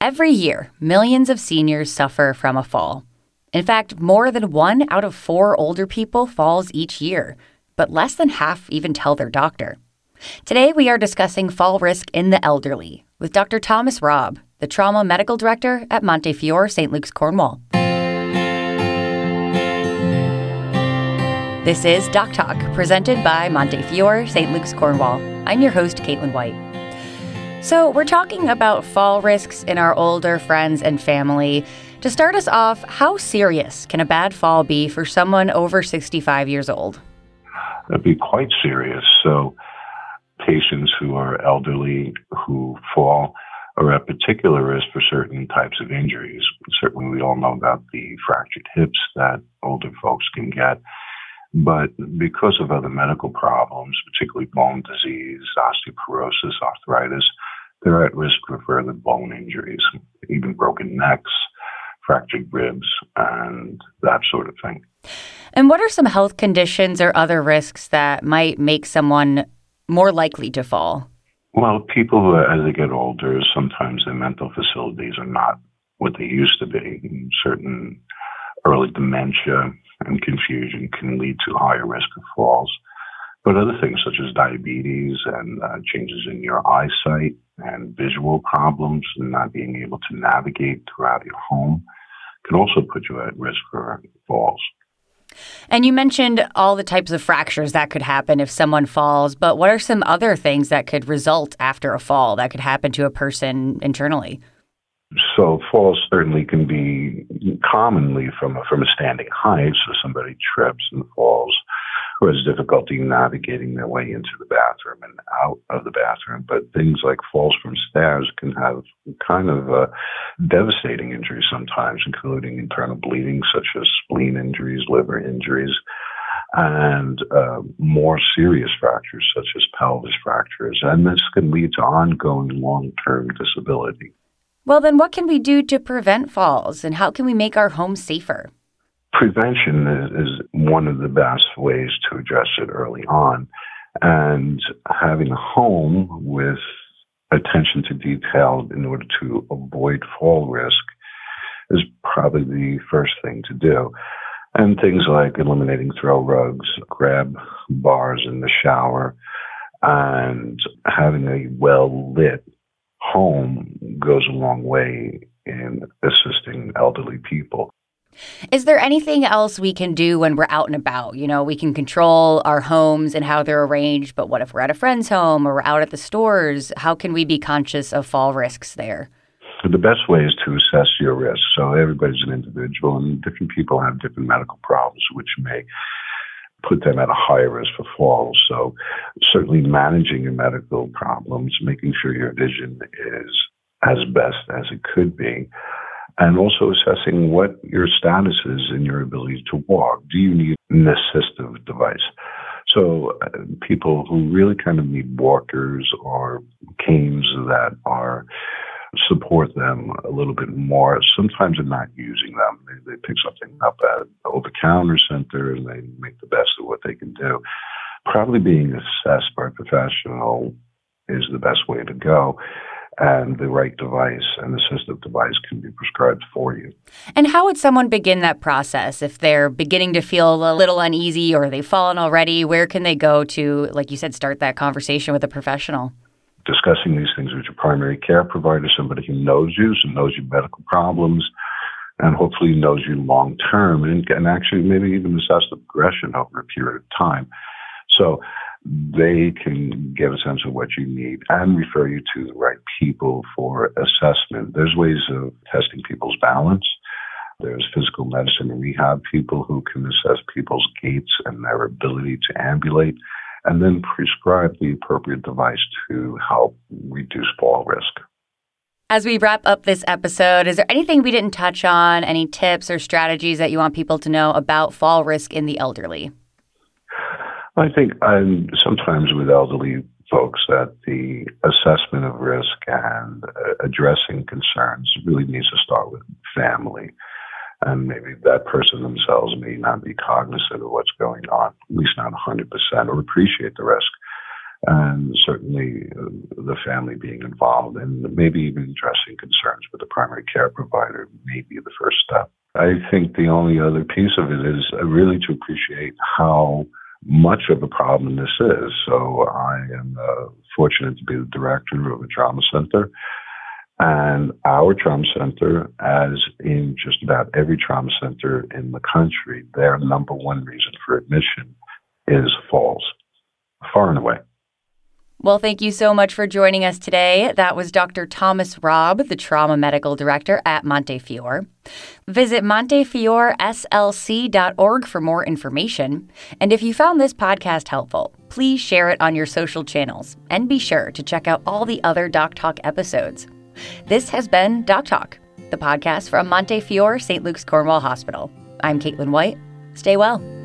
Every year, millions of seniors suffer from a fall. In fact, more than one out of four older people falls each year, but less than half even tell their doctor. Today, we are discussing fall risk in the elderly with Dr. Thomas Robb, the trauma medical director at Montefiore St. Luke's Cornwall. This is Doc Talk, presented by Montefiore St. Luke's Cornwall. I'm your host, Caitlin White. So, we're talking about fall risks in our older friends and family. To start us off, how serious can a bad fall be for someone over 65 years old? It'd be quite serious. So, patients who are elderly who fall are at particular risk for certain types of injuries. Certainly, we all know about the fractured hips that older folks can get. But because of other medical problems, particularly bone disease, osteoporosis, arthritis, they're at risk for further bone injuries, even broken necks, fractured ribs, and that sort of thing. And what are some health conditions or other risks that might make someone more likely to fall? Well, people, as they get older, sometimes their mental facilities are not what they used to be. Certain early dementia and confusion can lead to higher risk of falls. But other things such as diabetes and uh, changes in your eyesight and visual problems and not being able to navigate throughout your home can also put you at risk for falls. And you mentioned all the types of fractures that could happen if someone falls, but what are some other things that could result after a fall that could happen to a person internally? So falls certainly can be commonly from a, from a standing height. So somebody trips and falls or has difficulty navigating their way into the bathroom and out of the bathroom. But things like falls from stairs can have kind of devastating injuries sometimes, including internal bleeding, such as spleen injuries, liver injuries, and uh, more serious fractures, such as pelvis fractures. And this can lead to ongoing long term disability. Well, then, what can we do to prevent falls, and how can we make our home safer? prevention is, is, one of the best ways to address it early on. And having a home with attention to detail in order to avoid fall risk is probably the first thing to do. And things like eliminating throw rugs, grab bars in the shower, and having a well lit home goes a long way in assisting elderly people. Is there anything else we can do when we're out and about? You know, we can control our homes and how they're arranged, but what if we're at a friend's home or we're out at the stores? How can we be conscious of fall risks there? The best way is to assess your risk. So everybody's an individual, and different people have different medical problems, which may put them at a higher risk for falls. So certainly managing your medical problems, making sure your vision is as best as it could be and also assessing what your status is in your ability to walk. Do you need an assistive device? So, uh, people who really kind of need walkers or canes that are support them a little bit more. Sometimes they're not using them. They, they pick something up at an over-the-counter center and they make the best of what they can do. Probably being assessed by a professional is the best way to go and the right device and assistive device can be prescribed for you. And how would someone begin that process if they're beginning to feel a little uneasy or they've fallen already? Where can they go to, like you said, start that conversation with a professional? Discussing these things with your primary care provider, somebody who knows you, and knows your medical problems, and hopefully knows you long term and, and actually maybe even assess the progression over a period of time. So they can get a sense of what you need and refer you to the right people for assessment. There's ways of testing people's balance. There's physical medicine and rehab people who can assess people's gaits and their ability to ambulate and then prescribe the appropriate device to help reduce fall risk. As we wrap up this episode, is there anything we didn't touch on, any tips or strategies that you want people to know about fall risk in the elderly? I think I'm sometimes with elderly folks that the assessment of risk and uh, addressing concerns really needs to start with family. And maybe that person themselves may not be cognizant of what's going on, at least not 100%, or appreciate the risk. and certainly uh, the family being involved and maybe even addressing concerns with the primary care provider may be the first step. I think the only other piece of it is really to appreciate how much of a problem this is. So I am uh, fortunate to be the director of a trauma center. And our trauma center, as in just about every trauma center in the country, their number one reason for admission is falls, far and away. Well, thank you so much for joining us today. That was Dr. Thomas Robb, the Trauma Medical Director at Montefiore. Visit montefioreslc.org for more information. And if you found this podcast helpful, please share it on your social channels and be sure to check out all the other Doc Talk episodes. This has been Doc Talk, the podcast from Montefiore St. Luke's Cornwall Hospital. I'm Caitlin White. Stay well.